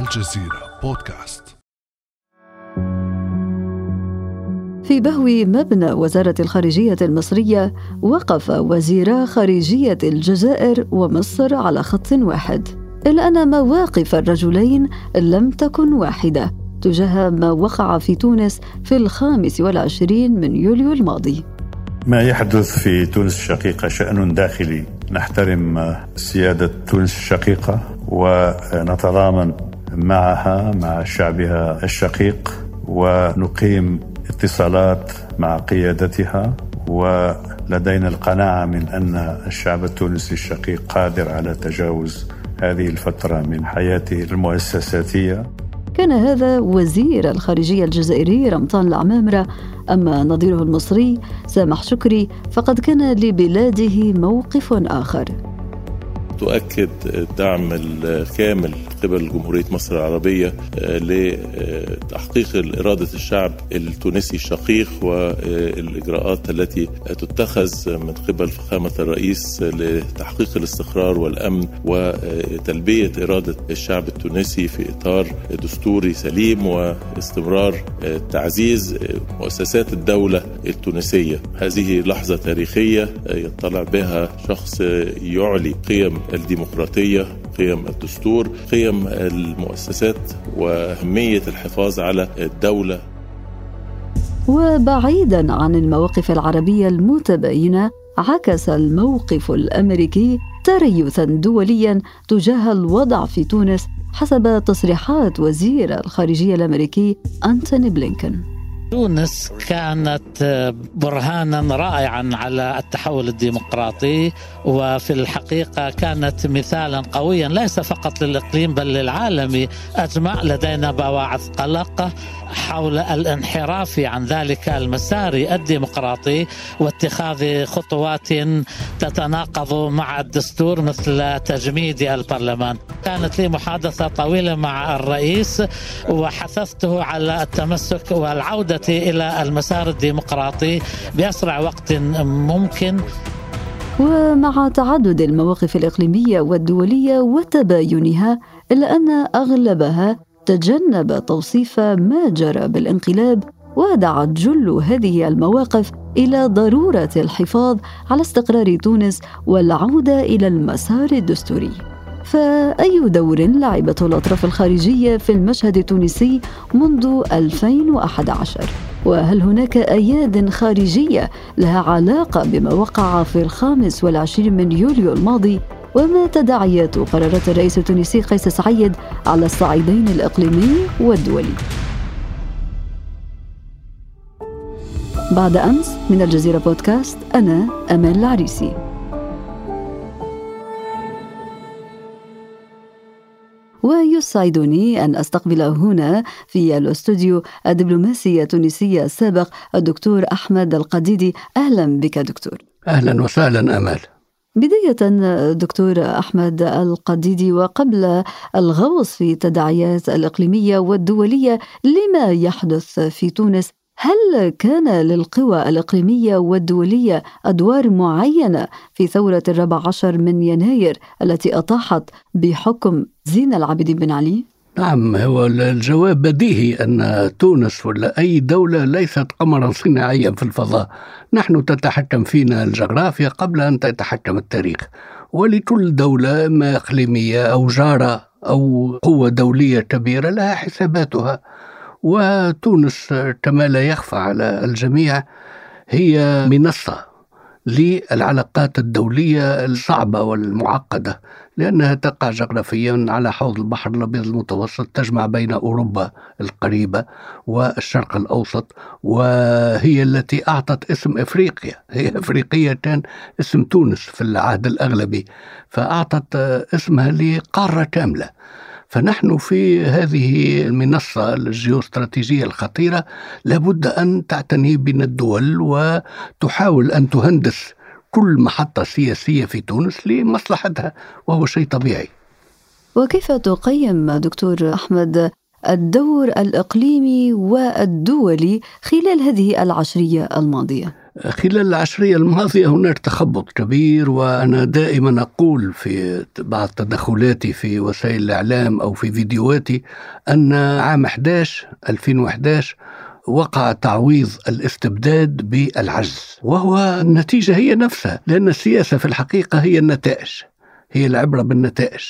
الجزيرة بودكاست. في بهو مبنى وزارة الخارجية المصرية وقف وزيرا خارجية الجزائر ومصر على خط واحد. إلا أن مواقف الرجلين لم تكن واحدة تجاه ما وقع في تونس في الخامس والعشرين من يوليو الماضي. ما يحدث في تونس الشقيقة شأن داخلي؟ نحترم سيادة تونس الشقيقة ونتضامن معها مع شعبها الشقيق ونقيم اتصالات مع قيادتها ولدينا القناعة من أن الشعب التونسي الشقيق قادر على تجاوز هذه الفترة من حياته المؤسساتية. كان هذا وزير الخارجية الجزائري رمضان العمامرة. أما نظيره المصري سامح شكري فقد كان لبلاده موقف آخر. تؤكد الدعم الكامل قبل جمهورية مصر العربية لتحقيق إرادة الشعب التونسي الشقيق والإجراءات التي تتخذ من قبل فخامة الرئيس لتحقيق الاستقرار والأمن وتلبية إرادة الشعب التونسي في إطار دستوري سليم واستمرار تعزيز مؤسسات الدولة التونسية. هذه لحظة تاريخية يطلع بها شخص يعلي قيم الديمقراطية قيم الدستور قيم المؤسسات وأهمية الحفاظ على الدولة. وبعيدا عن المواقف العربية المتباينة عكس الموقف الأمريكي تريثا دوليا تجاه الوضع في تونس حسب تصريحات وزير الخارجية الأمريكي أنتوني بلينكن. تونس كانت برهانا رائعا على التحول الديمقراطي وفي الحقيقة كانت مثالا قويا ليس فقط للإقليم بل للعالم. أجمع لدينا بواعث قلق. حول الانحراف عن ذلك المسار الديمقراطي واتخاذ خطوات تتناقض مع الدستور مثل تجميد البرلمان. كانت لي محادثة طويلة مع الرئيس وحثثته على التمسك والعودة إلى المسار الديمقراطي بأسرع وقت ممكن. ومع تعدد المواقف الإقليمية والدولية وتباينها إلا أن أغلبها تجنب توصيف ما جرى بالانقلاب ودعت جل هذه المواقف إلى ضرورة الحفاظ على استقرار تونس والعودة إلى المسار الدستوري. فأي دور لعبته الأطراف الخارجية في المشهد التونسي منذ 2011 وهل هناك أياد خارجية لها علاقة بما وقع في الخامس والعشرين من يوليو الماضي وما تداعيات قرارات الرئيس التونسي قيس سعيد على الصعيدين الإقليمي والدولي. بعد أمس من الجزيرة بودكاست أنا أمان العريسي. ويسعدني أن أستقبل هنا في الأستوديو الدبلوماسي التونسي السابق الدكتور أحمد القديدي. أهلا بك دكتور. أهلا وسهلا أمال بداية دكتور أحمد القديدي وقبل الغوص في التداعيات الإقليمية والدولية لما يحدث في تونس هل كان للقوى الإقليمية والدولية أدوار معينة في ثورة الرابع عشر من يناير التي أطاحت بحكم زين العابدين بن علي؟ نعم هو الجواب بديهي أن تونس ولا أي دولة ليست قمرا صناعيا في الفضاء. نحن تتحكم فينا الجغرافيا قبل أن تتحكم التاريخ. ولكل دولة إما إقليمية أو جارة أو قوة دولية كبيرة لها حساباتها. وتونس كما لا يخفى على الجميع هي منصة للعلاقات الدولية الصعبة والمعقدة لأنها تقع جغرافيا على حوض البحر الأبيض المتوسط تجمع بين أوروبا القريبة والشرق الأوسط وهي التي أعطت اسم إفريقيا. هي إفريقية كان اسم تونس في العهد الأغلبي فأعطت اسمها لقارة كاملة. فنحن في هذه المنصة الجيوستراتيجية الخطيرة لابد أن تعتني بنا الدول وتحاول أن تهندس كل محطة سياسية في تونس لمصلحتها وهو شيء طبيعي وكيف تقيم دكتور أحمد الدور الإقليمي والدولي خلال هذه العشرية الماضية؟ خلال العشرية الماضية هناك تخبط كبير وأنا دائما أقول في بعض تدخلاتي في وسائل الإعلام أو في فيديوهاتي أن عام 11 2011 وقع تعويض الاستبداد بالعجز. وهو النتيجة هي نفسها لأن السياسة في الحقيقة هي النتائج هي العبرة بالنتائج.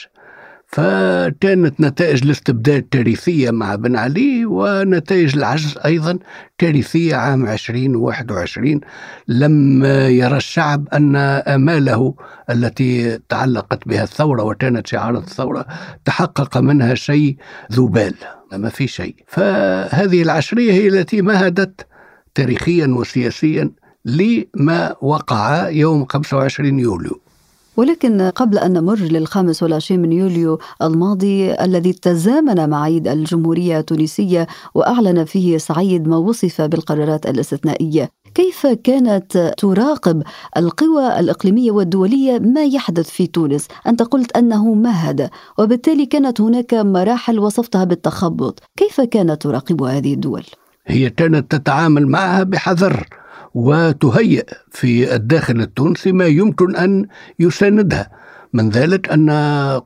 فكانت نتائج الاستبداد كارثية مع بن علي ونتائج العجز أيضا كارثية عام 2021 لم يرى الشعب أن آماله التي تعلقت بها الثورة وكانت شعار الثورة تحقق منها شيء ذو بال. ما في شيء. فهذه العشرية هي التي مهدت تاريخيا وسياسيا لما وقع يوم 25 يوليو. ولكن قبل أن نمر للخامس والعشرين من يوليو الماضي الذي تزامن مع عيد الجمهورية التونسية وأعلن فيه سعيد ما وصف بالقرارات الاستثنائية. كيف كانت تراقب القوى الإقليمية والدولية ما يحدث في تونس؟ أنت قلت أنه مهد وبالتالي كانت هناك مراحل وصفتها بالتخبط. كيف كانت تراقب هذه الدول؟ هي كانت تتعامل معها بحذر. وتهيئ في الداخل التونسي ما يمكن أن يساندها. من ذلك أن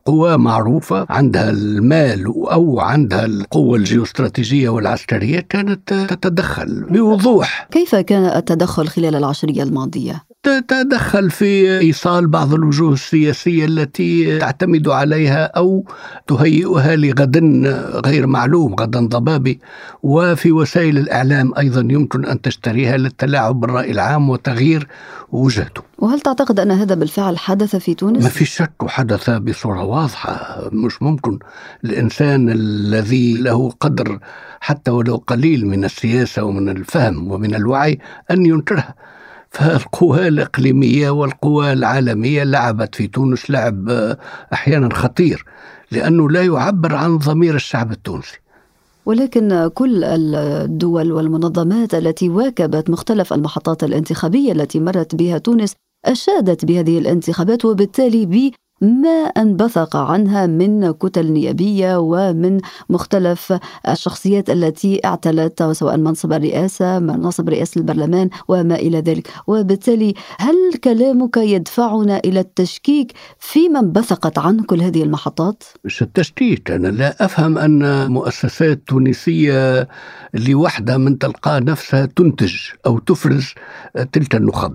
قوى معروفة عندها المال أو عندها القوة الجيوستراتيجية والعسكرية كانت تتدخل بوضوح كيف كان التدخل خلال العشرية الماضية؟ تتدخل في إيصال بعض الوجوه السياسية التي تعتمد عليها أو تهيئها لغد غير معلوم غدا ضبابي وفي وسائل الإعلام أيضا يمكن أن تشتريها للتلاعب بالرأي العام وتغيير وجهته. وهل تعتقد أن هذا بالفعل حدث في تونس؟ ما في شك وحدث بصورة واضحة مش ممكن الإنسان الذي له قدر حتى ولو قليل من السياسة ومن الفهم ومن الوعي أن ينكرها. فالقوى الإقليمية والقوى العالمية لعبت في تونس لعب أحيانا خطير لأنه لا يعبر عن ضمير الشعب التونسي ولكن كل الدول والمنظمات التي واكبت مختلف المحطات الانتخابية التي مرت بها تونس أشادت بهذه الانتخابات وبالتالي ما انبثق عنها من كتل نيابية ومن مختلف الشخصيات التي اعتلت سواء منصب الرئاسة منصب رئاسة البرلمان وما إلى ذلك. وبالتالي هل كلامك يدفعنا إلى التشكيك فيما انبثقت عنه كل هذه المحطات؟ مش التشكيك. أنا لا أفهم أن مؤسسات تونسية لوحدها من تلقاء نفسها تنتج أو تفرز تلك النخب.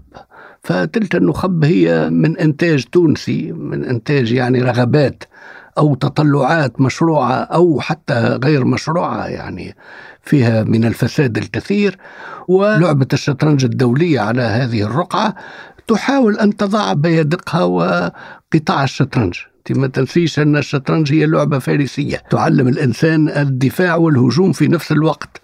فتلك النخب هي من إنتاج تونسي من إنتاج يعني رغبات أو تطلعات مشروعة أو حتى غير مشروعة يعني فيها من الفساد الكثير. ولعبة الشطرنج الدولية على هذه الرقعة تحاول أن تضع بيدقها وقطع الشطرنج. ما تنسيش أن الشطرنج هي لعبة فارسية تعلم الإنسان الدفاع والهجوم في نفس الوقت.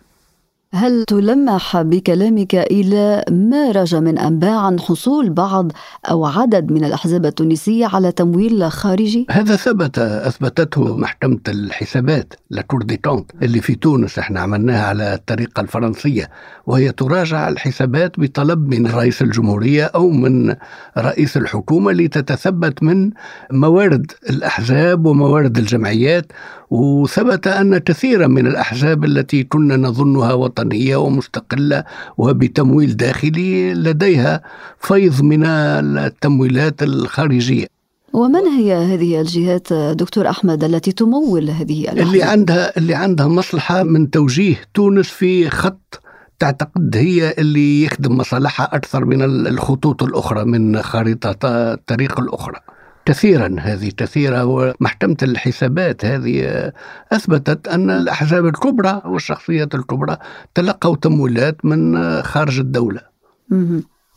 هل تلمح بكلامك إلى ما راج من أنباء عن حصول بعض أو عدد من الأحزاب التونسية على تمويل خارجي؟ هذا ثبت أثبتته محكمة الحسابات la Cour des comptes اللي في تونس إحنا عملناها على الطريقة الفرنسية وهي تراجع الحسابات بطلب من رئيس الجمهورية أو من رئيس الحكومة لتتثبت من موارد الأحزاب وموارد الجمعيات وثبت أن كثيرا من الأحزاب التي كنا نظنها وطنيه ومستقلة وبتمويل داخلي لديها فيض من التمويلات الخارجية ومن هي هذه الجهات دكتور أحمد التي تمول هذه الأحزاب؟ اللي عندها اللي عندها مصلحة من توجيه تونس في خط تعتقد هي اللي يخدم مصالحها أكثر من الخطوط الأخرى من خريطة الطريق الأخرى. كثيرا هذه كثيرة ومحكمة الحسابات هذه أثبتت أن الأحزاب الكبرى والشخصيات الكبرى تلقوا تمويلات من خارج الدولة.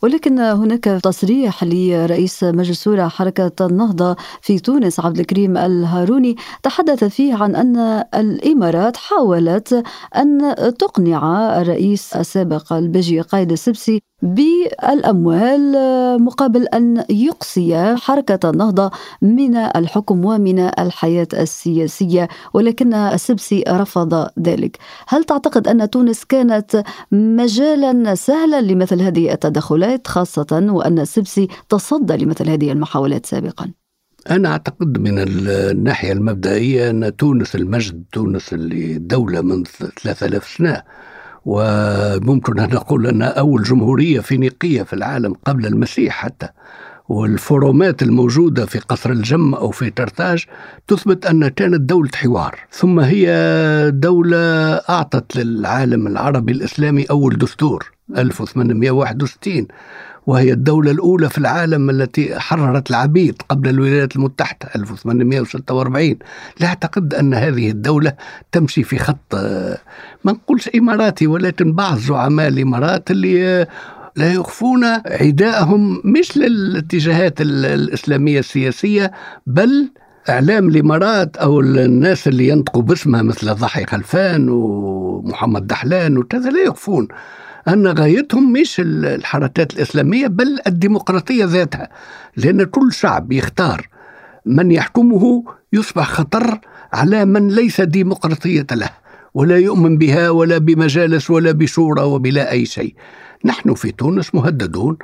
ولكن هناك تصريح لرئيس مجلس شورى حركة النهضة في تونس عبد الكريم الهاروني تحدث فيه عن أن الإمارات حاولت أن تقنع الرئيس السابق البيجي قايد السبسي بالأموال مقابل أن يقصي حركة النهضه من الحكم ومن الحياة السياسية ولكن السبسي رفض ذلك. هل تعتقد أن تونس كانت مجالا سهلا لمثل هذه التدخلات خاصة وأن السبسي تصدى لمثل هذه المحاولات سابقا؟ أنا أعتقد من الناحية المبدئية أن تونس المجد تونس اللي دولة من 3000 سنة وممكن أن نقول أنها أول جمهورية فينيقية في العالم قبل المسيح حتى والفورومات الموجودة في قصر الجم أو في قرتاج تثبت أن كانت دولة حوار ثم هي دولة أعطت للعالم العربي الإسلامي أول دستور 1861 وهي الدولة الأولى في العالم التي حررت العبيد قبل الولايات المتحدة 1846 لا أعتقد أن هذه الدولة تمشي في خط ما نقولش إماراتي ولكن بعض زعماء الإمارات اللي لا يخفون عداءهم مش للاتجاهات الإسلامية السياسية بل إعلام الإمارات أو الناس اللي ينطقوا باسمها مثل ضحي خلفان ومحمد دحلان وكذا لا يخفون. أن غايتهم مش الحركات الإسلامية بل الديمقراطية ذاتها. لأن كل شعب يختار من يحكمه يصبح خطر على من ليس ديمقراطية له ولا يؤمن بها ولا بمجالس ولا بشورى وبلا أي شيء. نحن في تونس مهددون.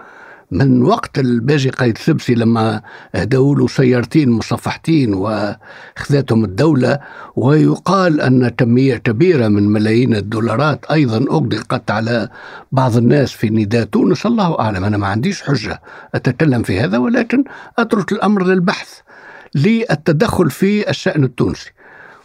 من وقت الباجي قايد سبسي لما اهدوا له سيارتين مصفحتين واخذتهم الدولة ويقال أن كمية كبيرة من ملايين الدولارات أيضا أغدقت على بعض الناس في نداء تونس. الله أعلم. أنا ما عنديش حجة أتكلم في هذا ولكن أترك الأمر للبحث للتدخل في الشأن التونسي.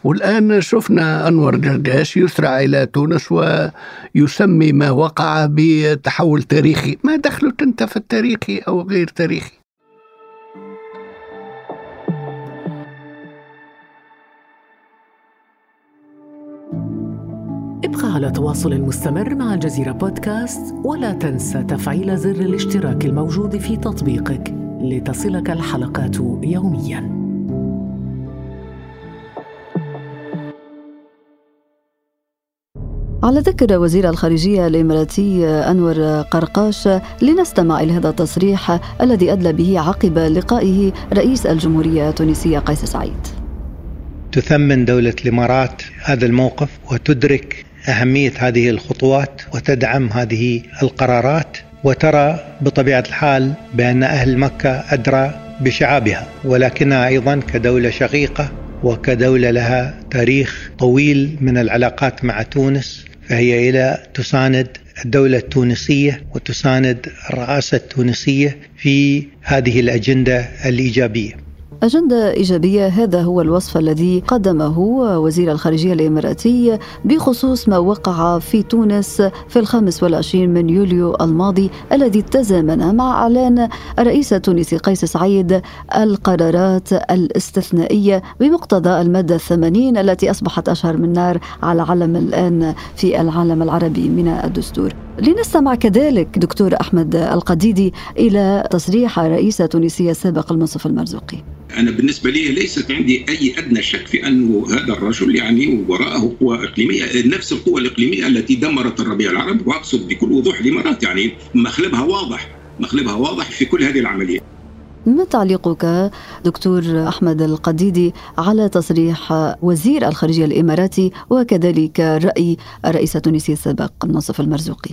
والآن شفنا أنور جرجاش يسرع إلى تونس ويسمي ما وقع بتحول تاريخي. ما دخلك أنت في التاريخي أو غير تاريخي؟ ابقى على تواصل مستمر مع الجزيرة بودكاست ولا تنسى تفعيل زر الاشتراك الموجود في تطبيقك لتصلك الحلقات يومياً. على ذكر وزير الخارجية الإماراتي أنور قرقاش لنستمع إلى هذا التصريح الذي أدلى به عقب لقائه رئيس الجمهورية التونسية قيس سعيد. تثمن دولة الإمارات هذا الموقف وتدرك أهمية هذه الخطوات وتدعم هذه القرارات وترى بطبيعة الحال بأن أهل مكة أدرى بشعابها ولكنها أيضا كدولة شقيقة وكدولة لها تاريخ طويل من العلاقات مع تونس فهي إلى تساند الدولة التونسية وتساند الرئاسة التونسية في هذه الأجندة الإيجابية. أجندة إيجابية هذا هو الوصف الذي قدمه وزير الخارجية الإماراتي بخصوص ما وقع في تونس في الخامس والعشرين من يوليو الماضي الذي تزامن مع إعلان الرئيس التونسي قيس سعيد القرارات الاستثنائية بمقتضى المادة الثمانين التي أصبحت أشهر من نار على علم الآن في العالم العربي من الدستور. لنستمع كذلك دكتور أحمد القديدي إلى تصريح الرئيس التونسي السابق المنصف المرزوقي أنا بالنسبة لي ليست عندي أي أدنى شك في انه هذا الرجل يعني وراءه قوى إقليمية نفس القوى الإقليمية التي دمرت الربيع العربي وأقصد بكل وضوح الإمارات يعني مخلبها واضح مخلبها واضح في كل هذه العملية ما تعليقك دكتور أحمد القديدي على تصريح وزير الخارجية الإماراتي وكذلك رأي الرئيس التونسي السابق منصف المرزوقي؟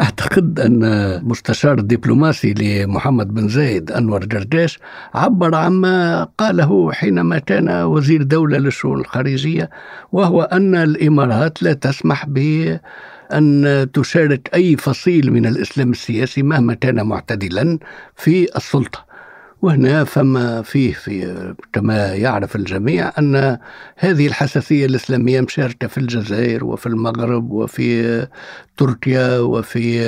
أعتقد أن مستشار الدبلوماسي لمحمد بن زايد أنور جرجاش عبر عما قاله حينما كان وزير دولة للشؤون الخارجية وهو أن الإمارات لا تسمح ب أن تشارك أي فصيل من الإسلام السياسي مهما كان معتدلا في السلطة. وهنا فما فيه في كما يعرف الجميع أن هذه الحساسية الإسلامية مشاركة في الجزائر وفي المغرب وفي تركيا وفي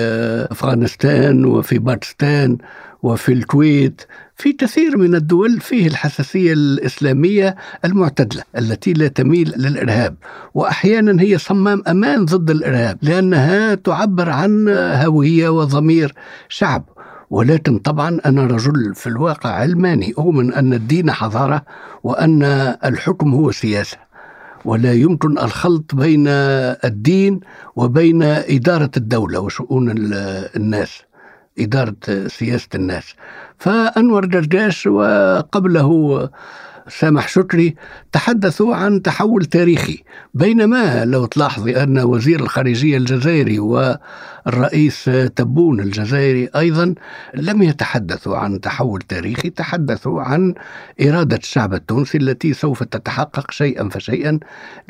أفغانستان وفي باكستان وفي الكويت في كثير من الدول فيه الحساسية الإسلامية المعتدلة التي لا تميل للإرهاب وأحيانا هي صمام أمان ضد الإرهاب لأنها تعبر عن هوية وضمير شعب. ولكن طبعا أنا رجل في الواقع علماني أؤمن أن الدين حضارة وأن الحكم هو سياسة. ولا يمكن الخلط بين الدين وبين إدارة الدولة وشؤون الناس إدارة سياسة الناس. فأنور جرجاش وقبله سامح شكري تحدثوا عن تحول تاريخي بينما لو تلاحظي أن وزير الخارجية الجزائري والرئيس تبون الجزائري أيضا لم يتحدثوا عن تحول تاريخي تحدثوا عن إرادة الشعب التونسي التي سوف تتحقق شيئا فشيئا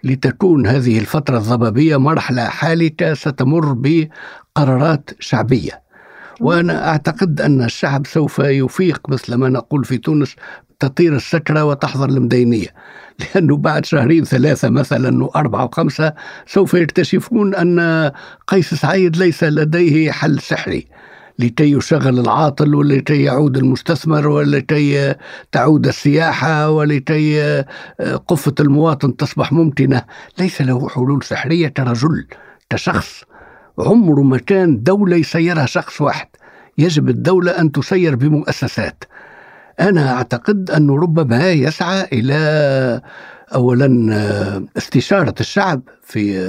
لتكون هذه الفترة الضبابية مرحلة حالكة ستمر بقرارات شعبية. وأنا أعتقد أن الشعب سوف يفيق مثل ما نقول في تونس تطير السكرة وتحضر المدينية لأنه بعد شهرين ثلاثة مثلا وأربعة وخمسة سوف يكتشفون أن قيس سعيد ليس لديه حل سحري لكي يشغل العاطل ولكي يعود المستثمر ولكي تعود السياحة ولكي قفة المواطن تصبح ممتنة. ليس له حلول سحرية كرجل كشخص عمره ما كان دولة يسيرها شخص واحد. يجب الدولة أن تسير بمؤسسات. أنا أعتقد أنه ربما يسعى إلى أولا استشارة الشعب في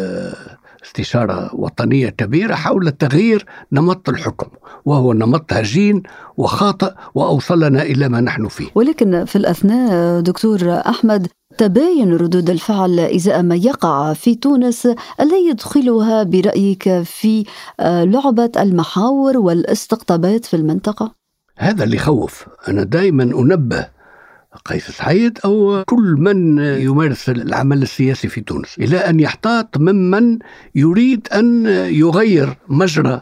استشارة وطنية كبيرة حول تغيير نمط الحكم وهو نمط هجين وخاطئ وأوصلنا إلى ما نحن فيه ولكن في الأثناء دكتور أحمد تباين ردود الفعل إزاء ما يقع في تونس ألا يدخلها برأيك في لعبة المحاور والاستقطابات في المنطقة؟ هذا اللي يخوف. أنا دائما أنبه قيس سعيد أو كل من يمارس العمل السياسي في تونس إلى أن يحتاط ممن يريد أن يغير مجرى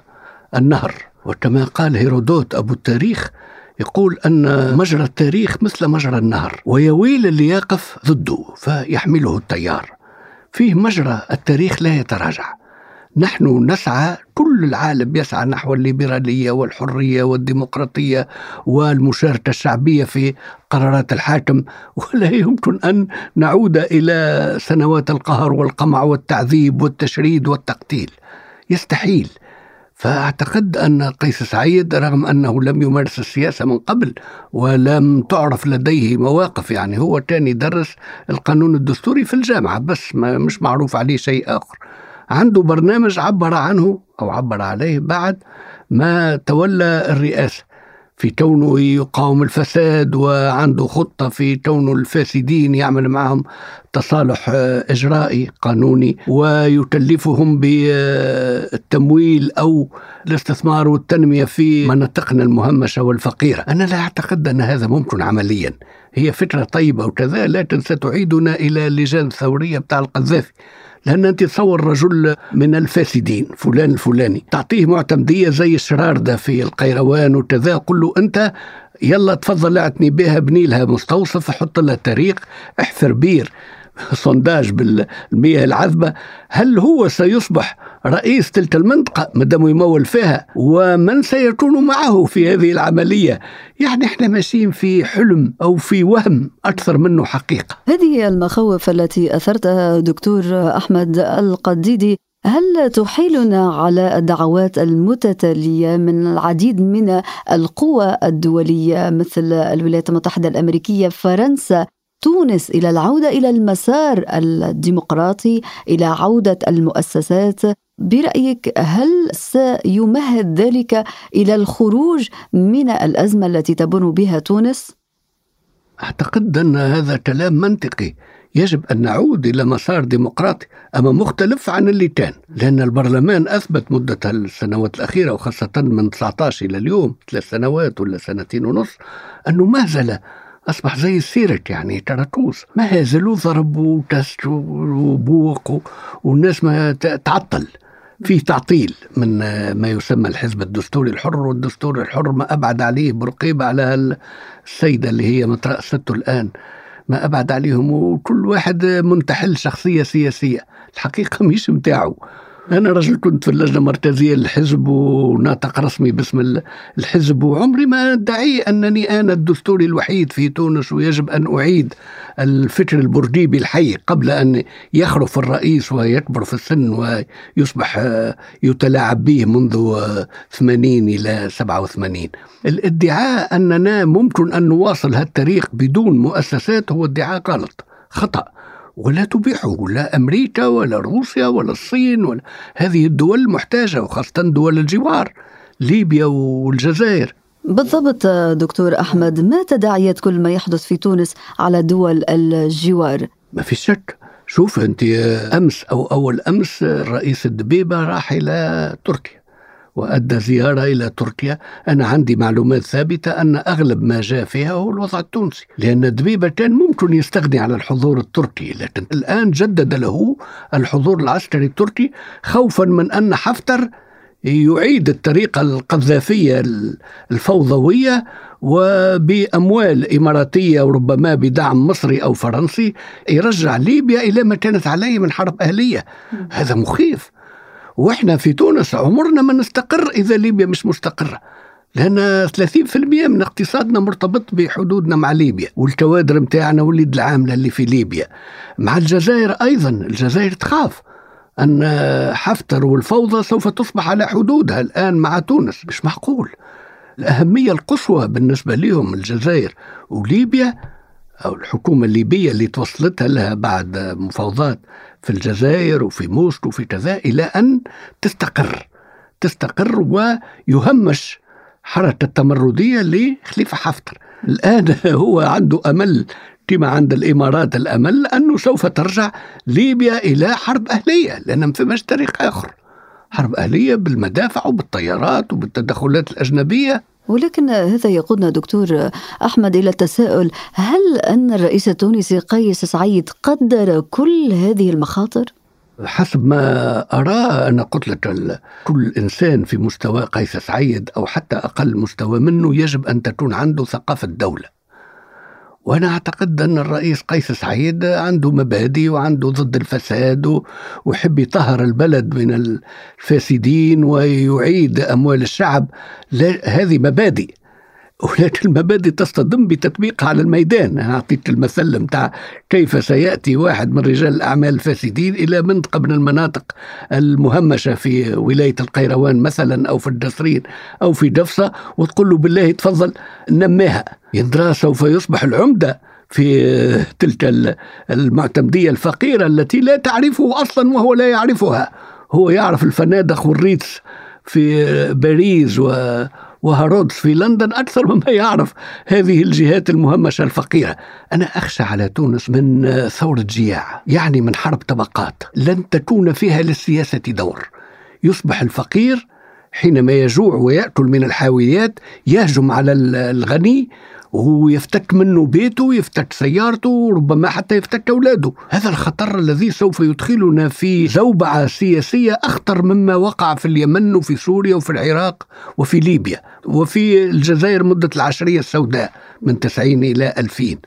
النهر. وكما قال هيرودوت أبو التاريخ يقول أن مجرى التاريخ مثل مجرى النهر ويويل اللي يقف ضده فيحمله التيار. فيه مجرى التاريخ لا يتراجع. نحن نسعى كل العالم يسعى نحو الليبرالية والحرية والديمقراطية والمشاركة الشعبية في قرارات الحاكم. ولا يمكن أن نعود إلى سنوات القهر والقمع والتعذيب والتشريد والتقتيل. يستحيل. فأعتقد أن قيس سعيد رغم أنه لم يمارس السياسة من قبل ولم تعرف لديه مواقف يعني هو كان يدرس القانون الدستوري في الجامعة بس ما مش معروف عليه شيء آخر. عنده برنامج عبر عنه أو عبر عليه بعد ما تولى الرئاسة في كونه يقاوم الفساد وعنده خطة في كونه الفاسدين يعمل معهم تصالح إجرائي قانوني ويكلفهم بالتمويل أو الاستثمار والتنمية في مناطقنا المهمشة والفقيرة. أنا لا أعتقد أن هذا ممكن عمليا. هي فكرة طيبة وكذا لكن ستعيدنا إلى اللجان الثورية بتاع القذافي. لأن أنت تصور رجل من الفاسدين فلان الفلاني تعطيه معتمدية زي الشرار ده في القيروان وكذا قل له أنت يلا تفضل أعتني بها ابني لها مستوصف حط لها تاريخ احفر بير. صنداج بالمياه العذبة هل هو سيصبح رئيس تلك المنطقة؟ مدام يمول فيها ومن سيكون معه في هذه العملية؟ يعني إحنا ماشيين في حلم أو في وهم أكثر منه حقيقة. هذه المخاوف التي أثرتها دكتور أحمد القديدي هل تحيلنا على الدعوات المتتالية من العديد من القوى الدولية مثل الولايات المتحدة الأمريكية فرنسا تونس إلى العودة إلى المسار الديمقراطي إلى عودة المؤسسات. برأيك هل سيمهد ذلك إلى الخروج من الأزمة التي تمر بها تونس؟ أعتقد أن هذا كلام منطقي. يجب أن نعود إلى مسار ديمقراطي أما مختلف عن اللي كان لأن البرلمان أثبت مدة السنوات الأخيرة وخاصة من 19 إلى اليوم ثلاث سنوات ولا سنتين ونص انه ما زال أصبح زي السيرك يعني كراكوز ما هزلوا ضربوا وكسروا وبوق والناس ما تعطل. في تعطيل من ما يسمى الحزب الدستوري الحر والدستور الحر ما أبعد عليه برقيبة على السيدة اللي هي مترأسته الآن. ما أبعد عليهم وكل واحد منتحل شخصية سياسية. الحقيقة مش متاعه. أنا رجل كنت في اللجنة المركزية للحزب وناطق رسمي باسم الحزب وعمري ما أدعي أنني أنا الدستوري الوحيد في تونس ويجب أن أعيد الفكر البرجيبي الحي قبل أن يخرف الرئيس ويكبر في السن ويصبح يتلاعب به منذ 80 إلى 87 الادعاء أننا ممكن أن نواصل هالتاريخ بدون مؤسسات هو ادعاء غلط خطأ. ولا تبيحه لا أمريكا ولا روسيا ولا الصين ولا هذه الدول محتاجة وخاصة دول الجوار ليبيا والجزائر. بالضبط دكتور أحمد ما تداعيات كل ما يحدث في تونس على دول الجوار؟ ما في شك. شوف أنت أمس أو أول أمس الرئيس الدبيبة راح إلى تركيا. وأدى زيارة إلى تركيا. أنا عندي معلومات ثابتة أن أغلب ما جاء فيها هو الوضع التونسي لأن دبيبة كان ممكن يستغني عن الحضور التركي. لكن الآن جدد له الحضور العسكري التركي خوفا من أن حفتر يعيد الطريقة القذافية الفوضوية وبأموال إماراتية وربما بدعم مصري أو فرنسي. يرجع ليبيا إلى ما كانت عليه من حرب أهلية. هذا مخيف. وإحنا في تونس عمرنا ما نستقر إذا ليبيا مش مستقرة. لأن 30% من اقتصادنا مرتبط بحدودنا مع ليبيا والكوادر متاعنا واليد العاملة اللي في ليبيا. مع الجزائر أيضا الجزائر تخاف أن حفتر والفوضى سوف تصبح على حدودها الآن مع تونس مش معقول. الأهمية القصوى بالنسبة لهم الجزائر وليبيا أو الحكومة الليبية اللي توصلتها لها بعد مفاوضات في الجزائر وفي موسكو وفي كذا إلى أن تستقر تستقر ويهمش حركة التمردية لخليفة حفتر. الآن هو عنده أمل كما عند الإمارات الأمل أنه سوف ترجع ليبيا إلى حرب أهلية لأن ما فيش طريق آخر. حرب أهلية بالمدافع وبالطيارات وبالتدخلات الأجنبية ولكن هذا يقودنا دكتور أحمد إلى التساؤل هل أن الرئيس التونسي قيس سعيد قدر كل هذه المخاطر؟ حسب ما أراه أنا قلت لك كل إنسان في مستوى قيس سعيد أو حتى أقل مستوى منه يجب أن تكون عنده ثقافة دولة وأنا أعتقد أن الرئيس قيس سعيد عنده مبادئ وعنده ضد الفساد ويحب يطهر البلد من الفاسدين ويعيد أموال الشعب. هذه مبادئ. ولكن المبادئ تصطدم بتطبيقها على الميدان. أنا أعطيك المثل متاع كيف سيأتي واحد من رجال الأعمال الفاسدين إلى منطقة من المناطق المهمشة في ولاية القيروان مثلا أو في الدسرين أو في قفصة وتقول له بالله تفضل نماها يندرى سوف يصبح العمدة في تلك المعتمدية الفقيرة التي لا تعرفه أصلا وهو لا يعرفها. هو يعرف الفنادق وال Ritz في باريس و و Harrods في لندن أكثر مما يعرف هذه الجهات المهمشة الفقيرة. أنا أخشى على تونس من ثورة جياع يعني من حرب طبقات. لن تكون فيها للسياسة دور. يصبح الفقير حينما يجوع ويأكل من الحاويات يهجم على الغني وهو يفتك منه بيته يفتك سيارته وربما حتى يفتك أولاده. هذا الخطر الذي سوف يدخلنا في زوبعة سياسية أخطر مما وقع في اليمن وفي سوريا وفي العراق وفي ليبيا وفي الجزائر مدة العشرية السوداء من 90 إلى 2000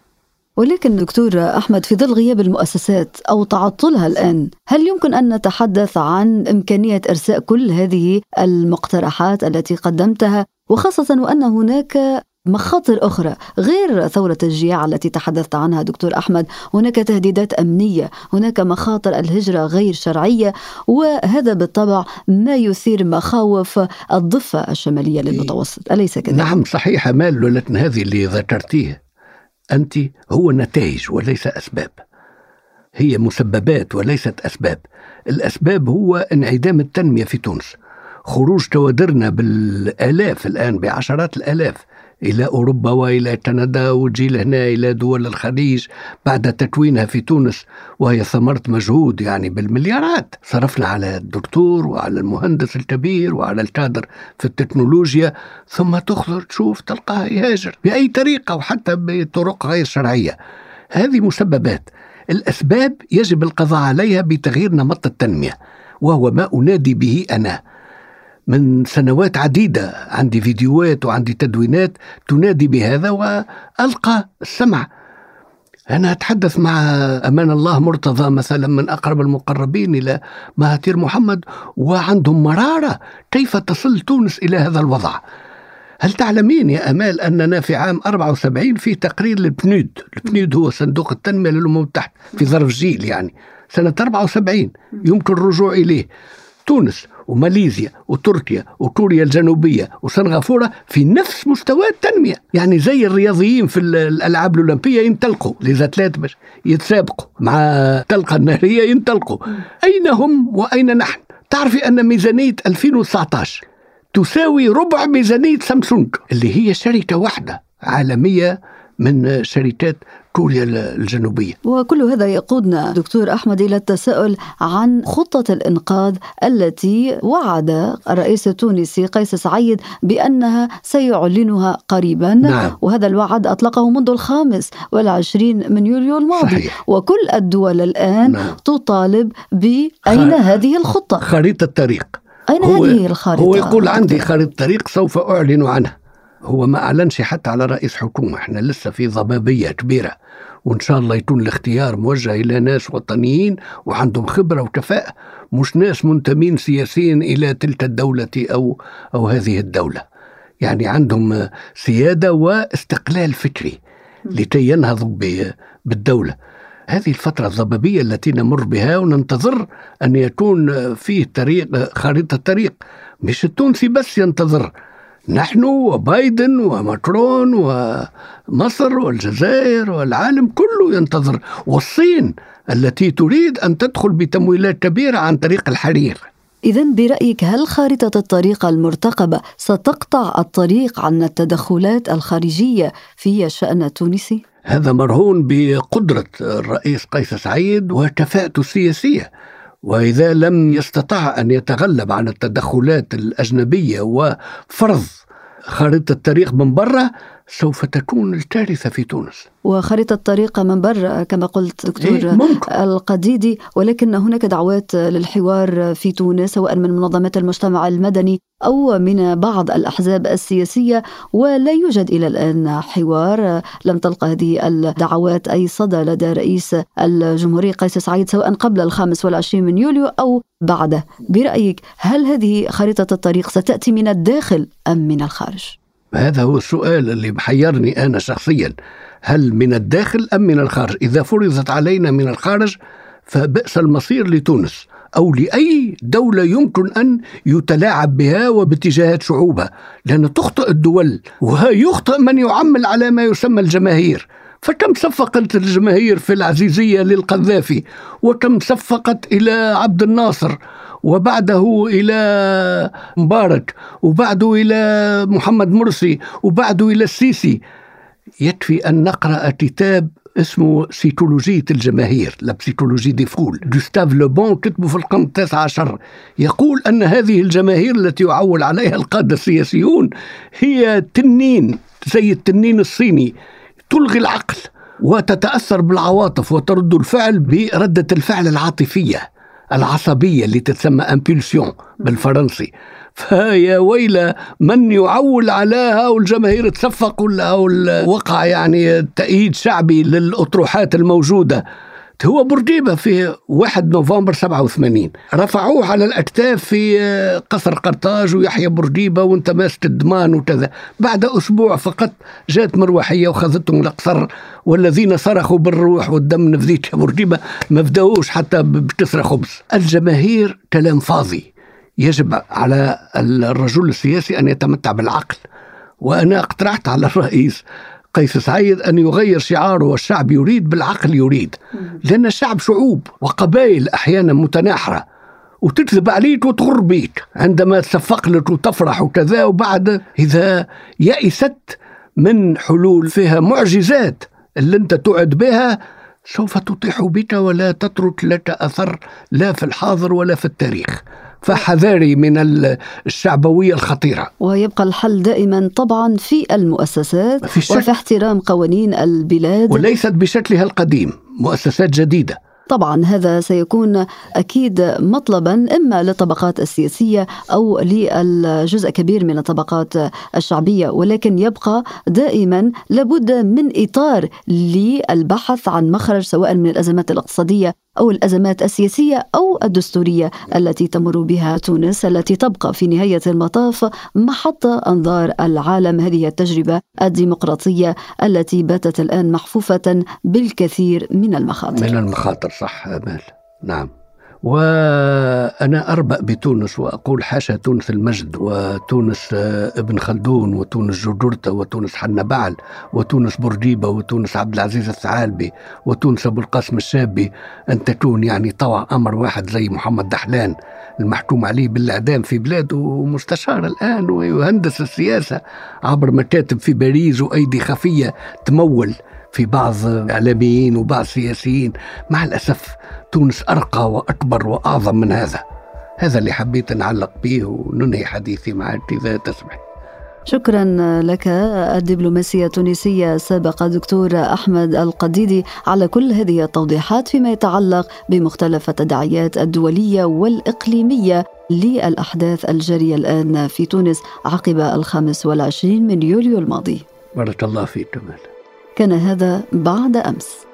ولكن دكتور أحمد في ظل غياب المؤسسات أو تعطلها الآن هل يمكن أن نتحدث عن إمكانية إرساء كل هذه المقترحات التي قدمتها؟ وخاصة وأن هناك مخاطر أخرى غير ثورة الجياع التي تحدثت عنها دكتور أحمد. هناك تهديدات أمنية هناك مخاطر الهجرة غير شرعية وهذا بالطبع ما يثير مخاوف الضفة الشمالية للمتوسط. أليس كذلك؟ نعم صحيح. مال لكن هذه اللي ذكرتيه أنت هو نتائج وليس أسباب. هي مسببات وليست أسباب. الأسباب هو انعدام التنمية في تونس. خروج كوادرنا بالآلاف الآن بعشرات الآلاف. إلى أوروبا وإلى كندا وتجي لهنا إلى دول الخليج بعد تكوينها في تونس وهي ثمرة مجهود يعني بالمليارات. صرفنا على الدكتور وعلى المهندس الكبير وعلى الكادر في التكنولوجيا ثم تخرج تشوف تلقاه يهاجر بأي طريقة وحتى بطرق غير شرعية هذه مسببات. الأسباب يجب القضاء عليها بتغيير نمط التنمية وهو ما أنادي به أنا. من سنوات عديدة. عندي فيديوهات وعندي تدوينات تنادي بهذا وألقى السمع. أنا أتحدث مع أمان الله مرتضى مثلا من أقرب المقربين إلى مهاتير محمد وعندهم مرارة كيف تصل تونس إلى هذا الوضع. هل تعلمين يا أمال أننا في عام 74 في تقرير للبنود البنود هو صندوق التنمية للأمم المتحدة في ظرف جيل يعني. سنة 74 يمكن الرجوع إليه. تونس وماليزيا وتركيا وكوريا الجنوبية وسنغافورة في نفس مستوى التنمية. يعني زي الرياضيين في الألعاب الأولمبية ينطلقوا لذا ثلاث باش يتسابقوا مع الطلقة النهرية ينطلقوا أين هم وأين نحن؟ تعرفي أن ميزانية 2019 تساوي ربع ميزانية سامسونج اللي هي شركة واحدة عالمية من شركات كوريا الجنوبية وكل هذا يقودنا دكتور أحمد إلى التساؤل عن خطة الإنقاذ التي وعد الرئيس التونسي قيس سعيد بأنها سيعلنها قريبا نعم. وهذا الوعد أطلقه منذ الخامس والعشرين من يوليو الماضي صحيح. وكل الدول الآن نعم. تطالب بأين خ- هذه الخطة خريطة طريق أين هو- هذه الخارطة هو يقول عندي؟ خريطة طريق سوف أعلن عنها هو ما أعلنش حتى على رئيس حكومة. إحنا لسه في ضبابية كبيرة. وإن شاء الله يكون الاختيار موجه إلى ناس وطنيين وعندهم خبرة وكفاءة مش ناس منتمين سياسيا إلى تلك الدولة أو أو هذه الدولة. يعني عندهم سيادة واستقلال فكري لكي ينهضوا ب- بالدولة. هذه الفترة الضبابية التي نمر بها وننتظر أن يكون فيه طريق خريطة طريق. مش التونسي بس ينتظر. نحن وبايدن وماكرون ومصر والجزائر والعالم كله ينتظر والصين التي تريد أن تدخل بتمويلات كبيرة عن طريق الحرير إذا برأيك هل خارطة الطريق المرتقبة ستقطع الطريق عن التدخلات الخارجية في الشأن التونسي؟ هذا مرهون بقدرة الرئيس قيس سعيد وكفاءته السياسية وإذا لم يستطع أن يتغلب عن التدخلات الأجنبية وفرض خارطة الطريق من برا سوف تكون الكارثة في تونس وخريطة الطريق من برا كما قلت دكتور إيه، ممكن. القديدي ولكن هناك دعوات للحوار في تونس سواء من منظمات المجتمع المدني أو من بعض الأحزاب السياسية ولا يوجد إلى الآن حوار لم تلقى هذه الدعوات أي صدى لدى رئيس الجمهورية قيس سعيد سواء قبل الخامس والعشرين من يوليو أو بعده برأيك هل هذه خريطة الطريق ستأتي من الداخل أم من الخارج؟ هذا هو السؤال اللي محيرني أنا شخصيا. هل من الداخل أم من الخارج؟ إذا فرضت علينا من الخارج فبئس المصير لتونس أو لأي دولة يمكن أن يتلاعب بها وباتجاهات شعوبها لأن تخطئ الدول ويخطئ من يعمل على ما يسمى الجماهير. فكم صفقت الجماهير في العزيزية للقذافي؟ وكم صفقت إلى عبد الناصر؟ وبعده إلى مبارك وبعده إلى محمد مرسي وبعده إلى السيسي. يكفي أن نقرأ كتاب اسمه سيكولوجية الجماهير la psychologie des foules جوستاف لوبون كتبه في القرن التاسع عشر. يقول أن هذه الجماهير التي يعول عليها القادة السياسيون هي تنين زي التنين الصيني. تلغي العقل وتتأثر بالعواطف وترد الفعل بردة الفعل العاطفية. العصبية اللي تتسمى امبولسيون بالفرنسي. فيا ويل من يعول على هؤلاء الجماهير؟ تصفق ولا وقع يعني تأييد شعبي للأطروحات الموجودة. هو بورقيبة في 1 نوفمبر 87 رفعوه على الأكتاف في قصر قرطاج ويحيى بورقيبة وانت ماسك الضمان وكذا. بعد أسبوع فقط جات مروحية وخذتهم القصر والذين صرخوا بالروح والدم نفذيت بورقيبة ما بدأوش حتى بكسرة خبز. الجماهير كلام فاضي. يجب على الرجل السياسي أن يتمتع بالعقل. وأنا اقترحت على الرئيس قيس سعيد أن يغير شعاره والشعب يريد بالعقل يريد. لأن الشعب شعوب وقبائل أحيانا متناحرة. وتكذب عليك وتغر بيك. عندما تصفق لك وتفرح وكذا وبعد إذا يئست من حلول فيها معجزات اللي أنت تعد بها سوف تطيح بك ولا تترك لك أثر لا في الحاضر ولا في التاريخ. فحذاري من الشعبوية الخطيرة. ويبقى الحل دائما طبعا في المؤسسات في. وفي احترام قوانين البلاد. وليست بشكلها القديم مؤسسات جديدة. طبعا هذا سيكون أكيد مطلبا إما للطبقات السياسية أو للجزء كبير من الطبقات الشعبية. ولكن يبقى دائما لابد من إطار للبحث عن مخرج سواء من الأزمات الاقتصادية أو الأزمات السياسية أو الدستورية التي تمر بها تونس التي تبقى في نهاية المطاف محط أنظار العالم. هذه التجربة الديمقراطية التي باتت الآن محفوفة بالكثير من المخاطر. من المخاطر صح أمال. نعم. وأنا أربأ بتونس وأقول حاشا تونس المجد وتونس آه، ابن خلدون وتونس يوغرطة وتونس حنبعل وتونس بورقيبة وتونس عبد العزيز الثعالبي وتونس أبو القاسم الشابي. أن تكون يعني طوع أمر واحد زي محمد دحلان المحكوم عليه بالإعدام في بلاده مستشار الآن ويهندس السياسة عبر مكاتب في باريس وأيدي خفية تمول. في بعض إعلاميين وبعض سياسيين. مع الأسف تونس أرقى وأكبر وأعظم من هذا. هذا اللي حبيت نعلق به وننهي حديثي معك إذا تسمح. شكرا لك. الدبلوماسية التونسية السابق دكتور أحمد القديدي على كل هذه التوضيحات فيما يتعلق بمختلف التداعيات الدولية والإقليمية للأحداث الجارية الآن في تونس عقب الخامس والعشرين من يوليو الماضي. بارك الله فيك كمان كان هذا بعد أمس.